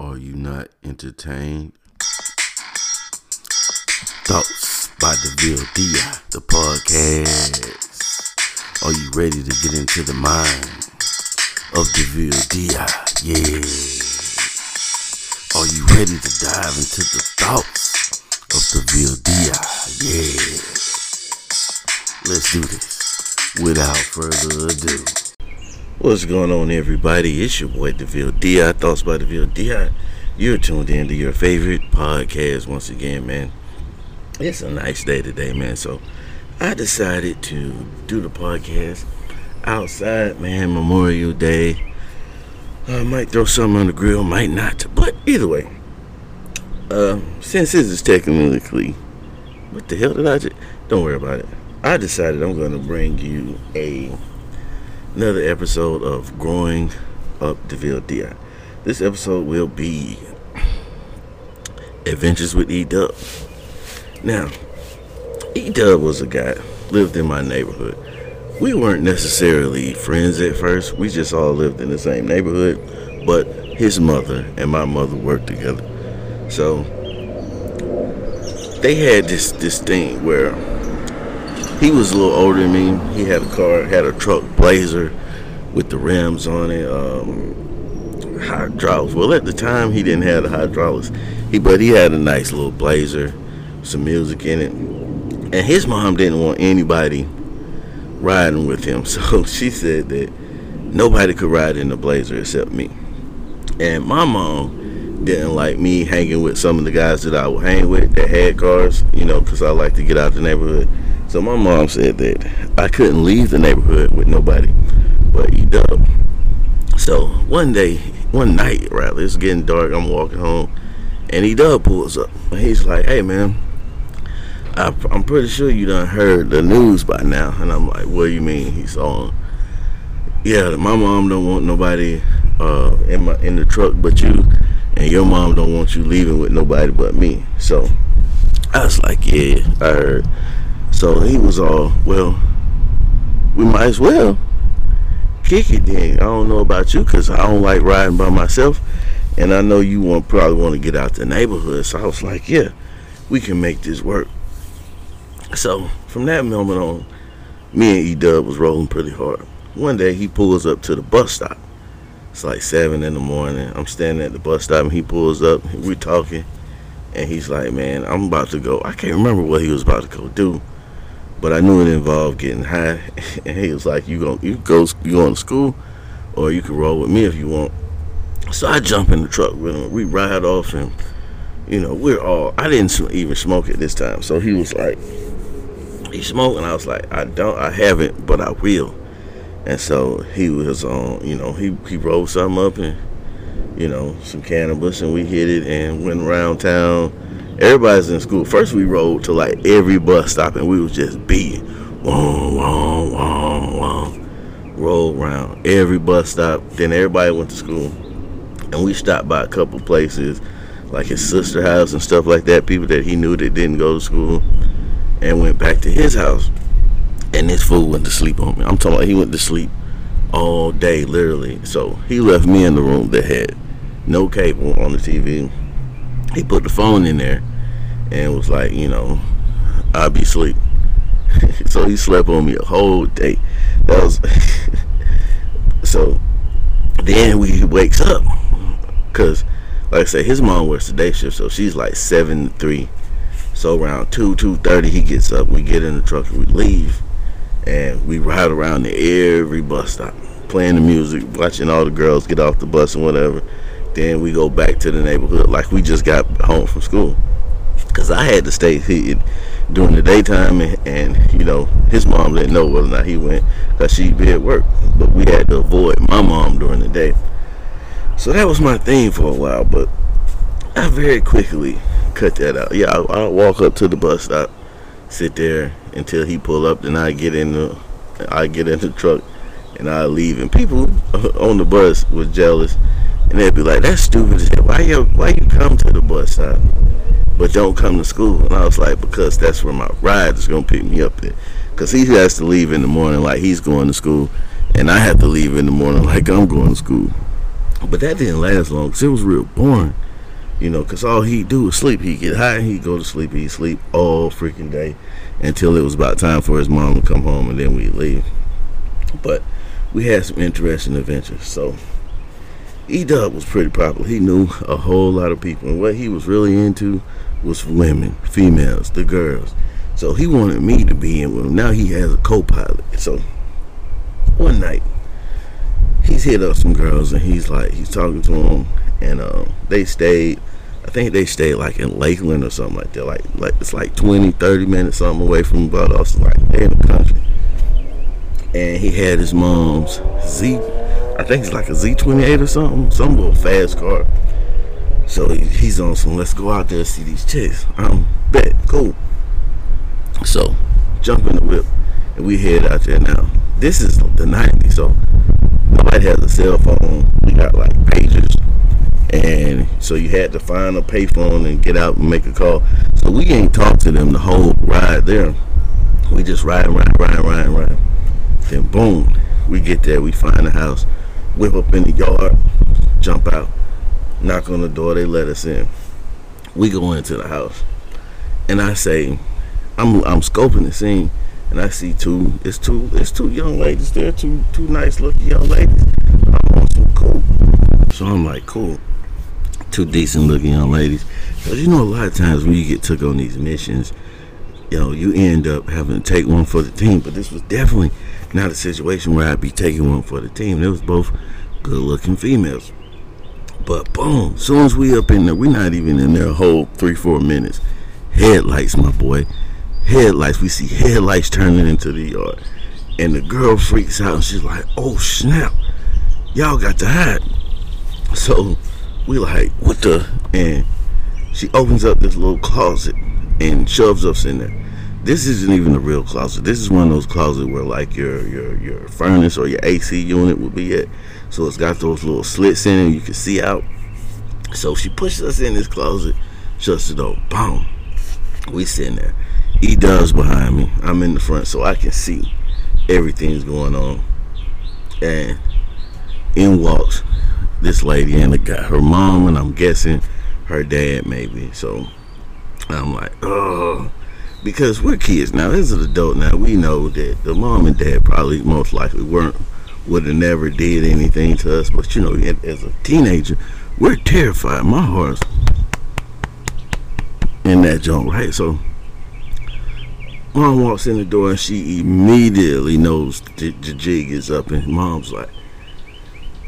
Are you not entertained? Thoughts by DeVille Di, the podcast. Are you ready to get into the mind of DeVille Di? Yeah. Are you ready to dive into the thoughts of DeVille Di? Yeah. Let's do this without further ado. What's going on, everybody? It's your boy DeVille Di. Thoughts by DeVille Di. You're tuned in to your favorite podcast once again, man. It's a nice day today, man. So I decided to do the podcast outside, man. Memorial Day. I might throw something on the grill, might not. But either way, uh, since this is technically, what the hell did I just? Don't worry about it. I decided I'm going to bring you a another episode of Growing Up DeVille Di. This episode will be Adventures with E Dub. Now, E Dub was a guy lived in my neighborhood. We weren't necessarily friends at first. We just all lived in the same neighborhood, but his mother and my mother worked together. So they had this this thing where he was a little older than me. He had a car, had a truck Blazer with the rims on it, um, hydraulics. Well, at the time he didn't have the hydraulics, he but he had a nice little Blazer, some music in it, and his mom didn't want anybody riding with him, so she said that nobody could ride in the Blazer except me. And my mom didn't like me hanging with some of the guys that I would hang with that had cars, you know, because I like to get out the neighborhood. So my mom said that I couldn't leave the neighborhood with nobody but E Dub. So one day, one night rather, it's getting dark. I'm walking home, and E Dub pulls up, he's like, "Hey man, I, I'm pretty sure you done heard the news by now." And I'm like, "What do you mean?" He's on. Yeah, my mom don't want nobody uh, in my in the truck but you, and your mom don't want you leaving with nobody but me. So I was like, "Yeah, I heard." So he was all, well, we might as well kick it then. I don't know about you because I don't like riding by myself. And I know you want probably want to get out the neighborhood. So I was like, yeah, we can make this work. So from that moment on, me and E Dub was rolling pretty hard. One day he pulls up to the bus stop. It's like seven in the morning. I'm standing at the bus stop and he pulls up. We're talking. And he's like, man, I'm about to go. I can't remember what he was about to go do but I knew it involved getting high. And he was like, "You go, you go, you going to school, or you can roll with me if you want." So I jump in the truck with him. We ride off, and you know, we're all. I didn't even smoke at this time, so he was like, "He smoking?" I was like, "I don't, I haven't, but I will." And so he was on. You know, he he rolled something up and you know some cannabis, and we hit it and went around town everybody's in school. First, we rode to like every bus stop, and we was just beating, whoa, whoa, whoa, whoa, roll around every bus stop. Then everybody went to school, and we stopped by a couple places, like his sister house and stuff like that. People that he knew that didn't go to school, and went back to his house. And this fool went to sleep on me. I'm talking about he went to sleep all day, literally. So he left me in the room that had no cable on the TV. He put the phone in there and was like, you know, I'll be asleep. so he slept on me a whole day. That was so. Then we wakes up because, like I said, his mom works the day shift, so she's like seven three. So around two two thirty, he gets up. We get in the truck and we leave, and we ride around to every bus stop, playing the music, watching all the girls get off the bus and whatever. Then we go back to the neighborhood like we just got home from school because I had to stay here during the daytime, and, and, you know his mom didn't know whether or not he went because she'd be at work. But we had to avoid my mom during the day, so that was my thing for a while. But I very quickly cut that out. Yeah, I, I'll walk up to the bus stop, sit there until he pull up, then I get in the I get in the truck and I leave. And people on the bus was jealous, and they'd be like, "That's stupid. Why you why you come to the bus stop?" But don't come to school. And I was like, because that's where my ride is going to pick me up there. Because he has to leave in the morning like he's going to school, and I have to leave in the morning like I'm going to school. But that didn't last long because it was real boring. You know, because all he'd do was sleep. He'd get high, he'd go to sleep, he'd sleep all freaking day until it was about time for his mom to come home and then we'd leave. But we had some interesting adventures. So E Dub was pretty popular. He knew a whole lot of people. And what he was really into was for women, females, the girls. So he wanted me to be in with him. Now he has a co pilot. So one night, he's hit up some girls and he's like, he's talking to them. And uh, they stayed, I think they stayed like in Lakeland or something like that. Like, like it's like 20, 30 minutes something away from Valdosta, like they in the country. And he had his mom's Z, I think it's like a Z28 or something, some little fast car. So he's on some, let's go out there and see these chicks. I'm bet, cool. So, jump in the whip and we head out there now. This is the 90s, so nobody has a cell phone. We got like pages. And so you had to find a payphone and get out and make a call. So we ain't talk to them the whole ride there. We just ride, ride, ride, ride, ride. Then boom, we get there, we find the house, whip up in the yard, jump out, knock on the door, they let us in. We go into the house. And I say, I'm I'm scoping the scene, and I see two. It's two. It's two young ladies there. Two two nice looking young ladies. I'm on cool. So I'm like, cool. Two decent looking young ladies. Because you know, a lot of times when you get took on these missions, you know, you end up having to take one for the team. But this was definitely not a situation where I'd be taking one for the team. It was both good looking females. But boom, soon as we up in there, we're not even in there a whole three, four minutes. Headlights, my boy headlights. We see headlights turning into the yard. And the girl freaks out and she's like, oh snap. Y'all got to hide. So we like, what the? And she opens up this little closet and shoves us in there. This isn't even a real closet. This is one of those closets where like your your your furnace or your AC unit would be at. So it's got those little slits in it you can see out. So she pushes us in this closet, shuts the door, boom. We sitting there. E does behind me. I'm in the front so I can see everything's going on. And in walks this lady and the guy, her mom, and I'm guessing her dad maybe. So I'm like, oh, because we're kids now. As an adult now, we know that the mom and dad probably most likely weren't would have never did anything to us. But you know, as a teenager, we're terrified. My heart's in that joint, right? So Mom walks in the door and she immediately knows the, the jig is up, and mom's like,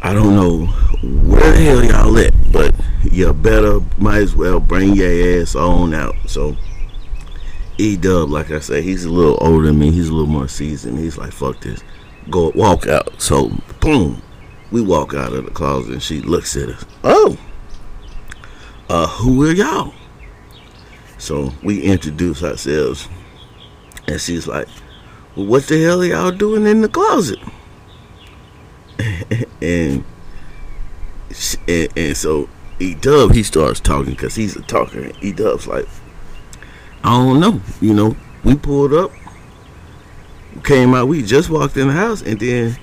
I don't know where the hell y'all at, but you better might as well bring your ass on out. So E Dub, like I said, he's a little older than me. He's a little more seasoned. He's like, fuck this, go walk out. So boom, we walk out of the closet, and she looks at us. Oh, uh, who are y'all? So we introduce ourselves. And she's like, well, what the hell are y'all doing in the closet? and, and, and so E Dub, he starts talking because he's a talker. E Dub's like, I don't know. You know, we pulled up, came out, we just walked in the house, and then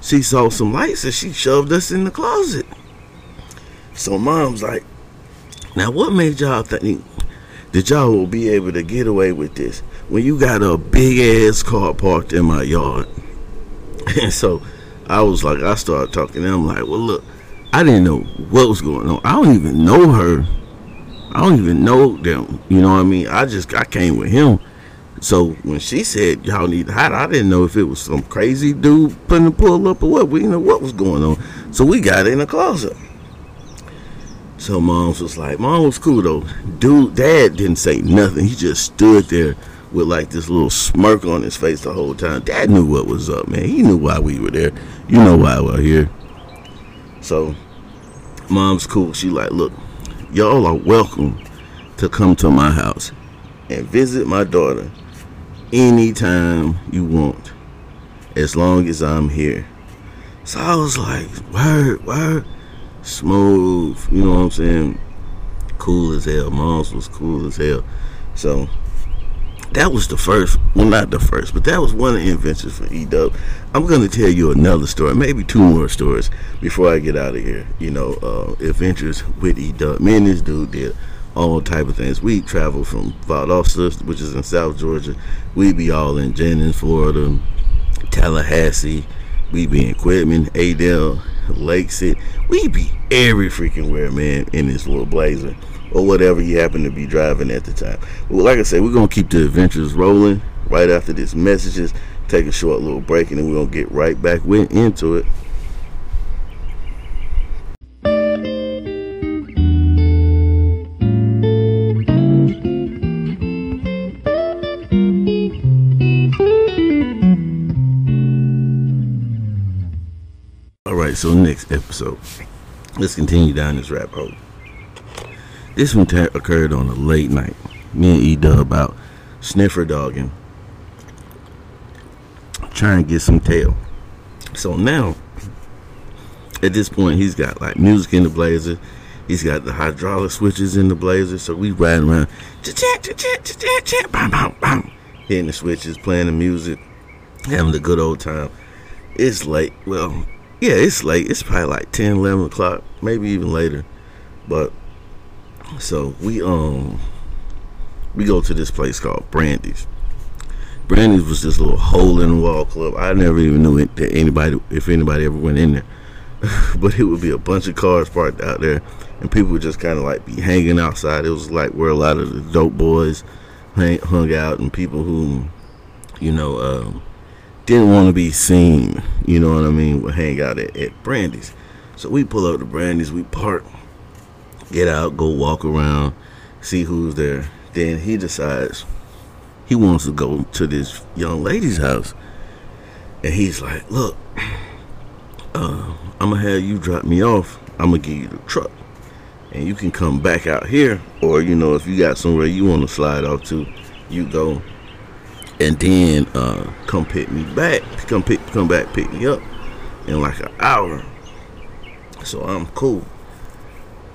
she saw some lights and she shoved us in the closet. So mom's like, now what made y'all think that y'all will be able to get away with this? when you got a big ass car parked in my yard. And so I was like, I started talking to him like, well, look, I didn't know what was going on. I don't even know her. I don't even know them. You know what I mean? I just I came with him. So when she said y'all need to hide, I didn't know if it was some crazy dude putting a pull up or what. We didn't know what was going on. So we got in the closet. So mom's was like, mom was cool though. Dude, dad didn't say nothing. He just stood there with like this little smirk on his face the whole time. Dad knew what was up, man. He knew why we were there. You know why we're here. So, mom's cool. She like, look, y'all are welcome to come to my house and visit my daughter anytime you want, as long as I'm here. So I was like, word, word, smooth. You know what I'm saying? Cool as hell. Mom's was cool as hell. So that was the first. Well, not the first, but that was one of the inventions for E Dub. I'm gonna tell you another story, maybe two more stories before I get out of here. You know, uh, adventures with E. Me and this dude did all type of things. We traveled from Valdosta, which is in South Georgia. We be all in Jennings, Florida, Tallahassee. We be in Quitman, Adel, Lake City. We be every freaking where, man, in this little blazer or whatever you happen to be driving at the time. Well, like I said, we're gonna keep the adventures rolling right after this messages. Take a short little break, and then we're gonna get right back into it. All right, so next episode, let's continue down this rap hole. This one occurred on a late night. Me and E Dub about sniffer dogging, trying to get some tail. So now, at this point, he's got like music in the blazer. He's got the hydraulic switches in the blazer. So we riding around, hitting the switches, playing the music, having the good old time. It's late. Well, yeah, it's late. It's probably like 10, 11 o'clock, maybe even later. But so we um we go to this place called Brandy's. Brandy's was this little hole in the wall club. I never even knew it, that anybody if anybody ever went in there. but it would be a bunch of cars parked out there and people would just kind of like be hanging outside. It was like where a lot of the dope boys hang, hung out and people who you know um, didn't want to be seen, you know what I mean, would hang out at, at Brandy's. So we pull up to Brandy's, we park get out, go walk around, see who's there. Then he decides he wants to go to this young lady's house. And he's like, Look, uh, I'm going to have you drop me off. I'm going to give you the truck. And you can come back out here. Or, you know, if you got somewhere you want to slide off to, you go. And then uh, come pick me back. Come pick, come back, pick me up in like an hour. So I'm cool.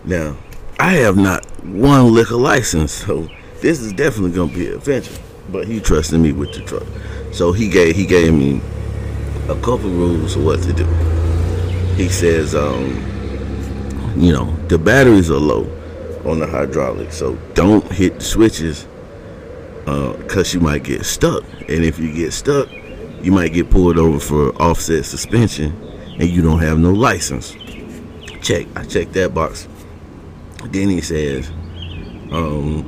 Now, I have not one liquor license, so this is definitely gonna be an adventure. But he trusted me with the truck, so he gave he gave me a couple rules of what to do. He says, um, you know, the batteries are low on the hydraulic, so don't hit the switches because uh, you might get stuck. And if you get stuck, you might get pulled over for offset suspension, and you don't have no license. Check. I checked that box. Then he says, um,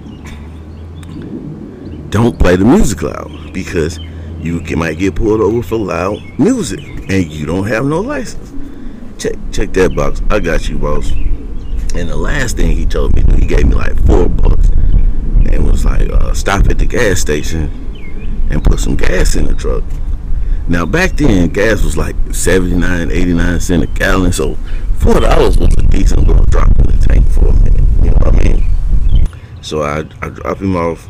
don't play the music loud because you might get pulled over for loud music and you don't have no license. Check check that box. I got you, boss. And the last thing he told me, he gave me like four bucks and was like, uh, stop at the gas station and put some gas in the truck. Now back then, gas was like 79, 89 cent a gallon, so four dollars was a decent little drop in the tank for a minute. You know what I mean? So I, I drop him off.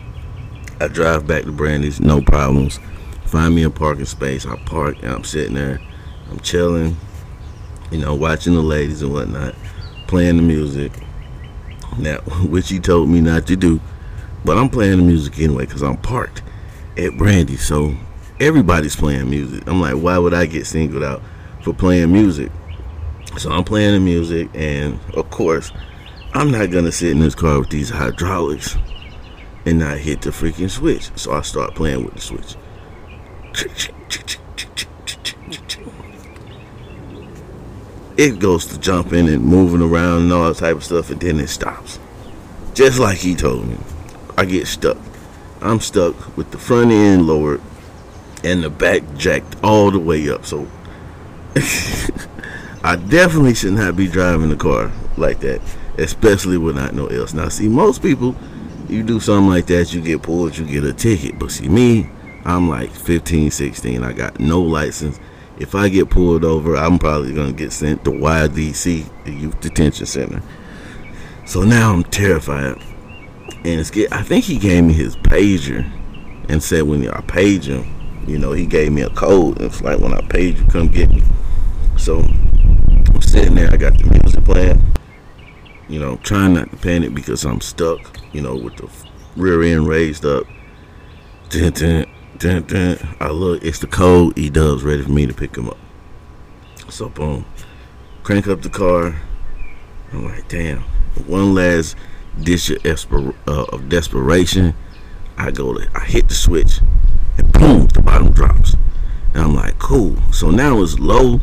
I drive back to Brandy's, no problems. Find me a parking space. I park and I'm sitting there. I'm chilling, you know, watching the ladies and whatnot, playing the music. Now, which he told me not to do, but I'm playing the music anyway because I'm parked at Brandy. So everybody's playing music. I'm like, why would I get singled out for playing music? So I'm playing the music, and of course, I'm not gonna sit in this car with these hydraulics and not hit the freaking switch. So I start playing with the switch. It goes to jumping and moving around and all that type of stuff, and then it stops. Just like he told me. I get stuck. I'm stuck with the front end lowered and the back jacked all the way up. So I definitely should not be driving the car like that, especially with not no else. Now, see, most people, you do something like that, you get pulled, you get a ticket. But see, me, I'm like 15, 16. I got no license. If I get pulled over, I'm probably gonna get sent to YDC, the Youth Detention Center. So now I'm terrified. And it's get, I think he gave me his pager and said when I page him, you know, he gave me a code. It's like when I paid you, come get me. So I'm sitting there, I got the music playing, you know, trying not to panic because I'm stuck, you know, with the rear end raised up. Dun, dun, dun, dun. I look, it's the code. E Dubs ready for me to pick him up. So boom, crank up the car. I'm like, damn. One last dish of, esper- uh, of desperation. I go to, I hit the switch, and boom, the bottom drops. And I'm like, cool. So now it's low,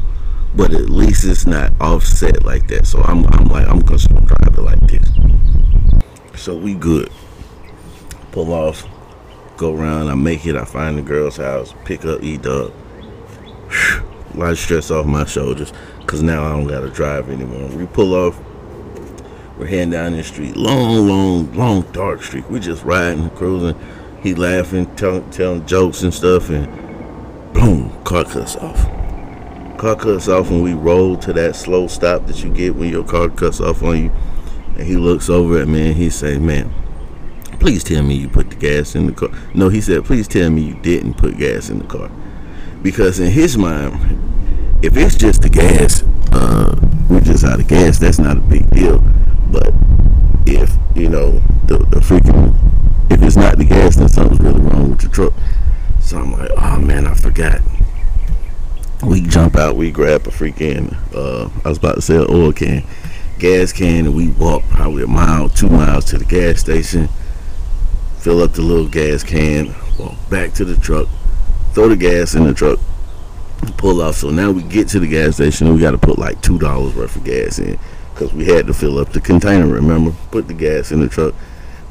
but at least it's not offset like that. So I'm, I'm like, I'm gonna drive it like this. So we good. Pull off, go around. I make it. I find the girl's house, pick up E Dub. A lot of stress off my shoulders, cause now I don't gotta drive anymore. We pull off. We're heading down the street, long, long, long, dark street. We just riding, cruising. He laughing, telling, telling jokes and stuff, and boom, car cuts off. Car cuts off, and we roll to that slow stop that you get when your car cuts off on you. And he looks over at me and he say, "Man, please tell me you put the gas in the car." No, he said, "Please tell me you didn't put gas in the car," because in his mind, if it's just the gas, uh, we're just out of gas. That's not a big deal. But if you know the, the freaking if it's not the gas, then something's really wrong with the truck. So I'm like, oh man, I forgot. We jump out, we grab a freaking uh, I was about to say an oil can, gas can, and we walk probably a mile, two miles to the gas station. Fill up the little gas can, walk back to the truck, throw the gas in the truck, pull off. So now we get to the gas station and we got to put like two dollars worth of gas in because we had to fill up the container. Remember, put the gas in the truck.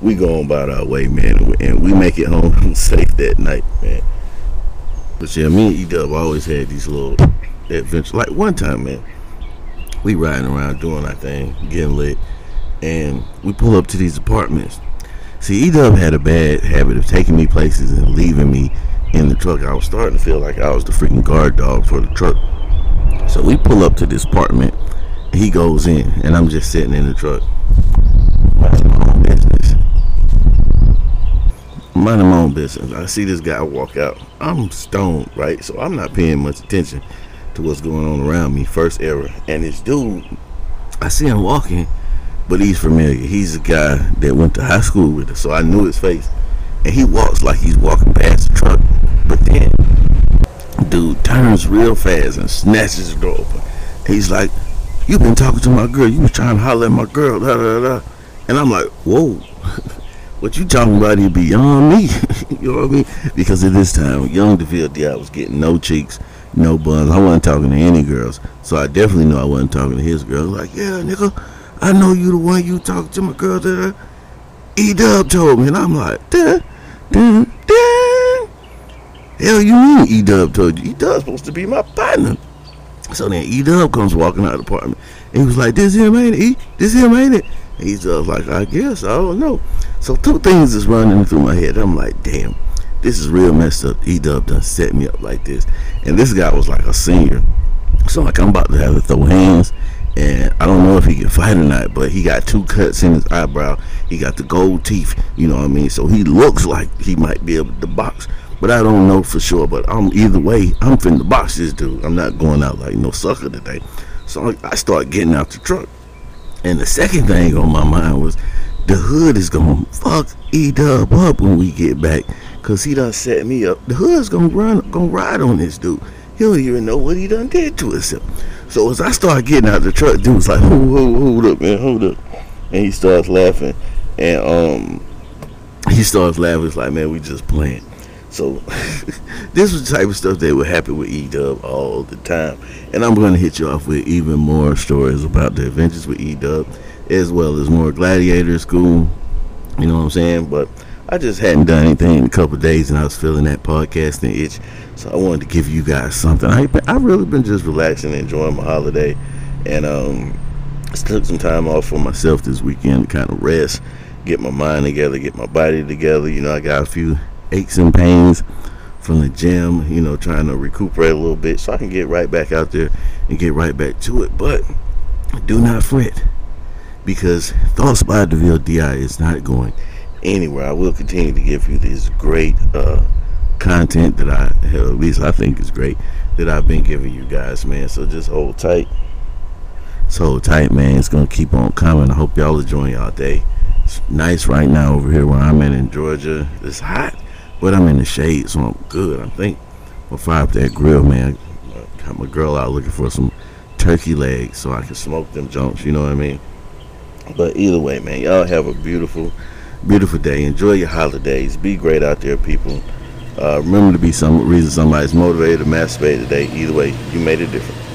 We go on about our way, man, and we, and we make it home safe that night, man. But yeah, me and E Dub always had these little adventures. Like one time, man, we riding around doing our thing, getting lit, and we pull up to these apartments. See, E Dub had a bad habit of taking me places and leaving me in the truck. I was starting to feel like I was the freaking guard dog for the truck. So we pull up to this apartment. He goes in, and I'm just sitting in the truck, minding my own business. Minding my own business. I see this guy walk out. I'm stoned, right? So I'm not paying much attention to what's going on around me. First error. And this dude, I see him walking, but he's familiar. He's a guy that went to high school with us, so I knew his face. And he walks like he's walking past the truck. But then, dude turns real fast and snatches the door open. He's like, You been talking to my girl. You was trying to holler at my girl. Da, da, da. And I'm like, Whoa. what you talking about is beyond me. you know what I mean? Because at this time, young DeVille Diab was getting no cheeks, no buns. I wasn't talking to any girls. So I definitely knew I wasn't talking to his girl. Like, yeah, nigga, I know you the one you talking to my girl that E Dub told me. And I'm like, dun, dun, dun. Hell you mean E Dub told you? E Dub's supposed to be my partner. So then E Dub comes walking out of the apartment. And he was like, This him ain't it? E? This him ain't it? He's just like, I guess, I don't know. So two things is running through my head. I'm like, damn, this is real messed up. E Dub done set me up like this. And this guy was like a senior. So like I'm about to have to throw hands. And I don't know if he can fight or not, but he got two cuts in his eyebrow. He got the gold teeth, you know what I mean? So he looks like he might be able to box, but I don't know for sure. But I'm either way, I'm finna box this dude. I'm not going out like no sucker today. So I start getting out the truck. And the second thing on my mind was the hood is gonna fuck E Dub up when we get back. Cause he done set me up. The hood's gonna run gonna ride on this dude. He don't even know what he done did to himself. So as I start getting out the truck, dude was like, hold, hold, hold up, man, hold up. And he starts laughing. And um he starts laughing. It's like, man, we just playing. So this was the type of stuff that would happen with E Dub all the time. And I'm gonna hit you off with even more stories about the adventures with E Dub, as well as more gladiator school. You know what I'm saying? But I just hadn't done anything in a couple days, and I was feeling that podcasting itch. So I wanted to give you guys something. I I really been just relaxing, and enjoying my holiday, and um, took some time off for myself this weekend to kind of rest, get my mind together, get my body together. You know, I got a few aches and pains from the gym. You know, trying to recuperate a little bit so I can get right back out there and get right back to it. But do not fret because Thoughts by DeVille Di is not going anywhere. I will continue to give you this great uh, content that I, at least I think is great, that I've been giving you guys, man. So just hold tight. So hold tight, man. It's going to keep on coming. I hope y'all enjoying y'all day. It's nice right now over here where I'm at in Georgia. It's hot, But I'm in the shade, so I'm good. I think I'll fire up that grill, man. I got my girl out looking for some turkey legs so I can smoke them junks. You know what I mean? But either way, man, y'all have a beautiful, beautiful day. Enjoy your holidays. Be great out there, people. Uh, remember to be some reason somebody's motivated to masturbate today. Either way, you made a difference.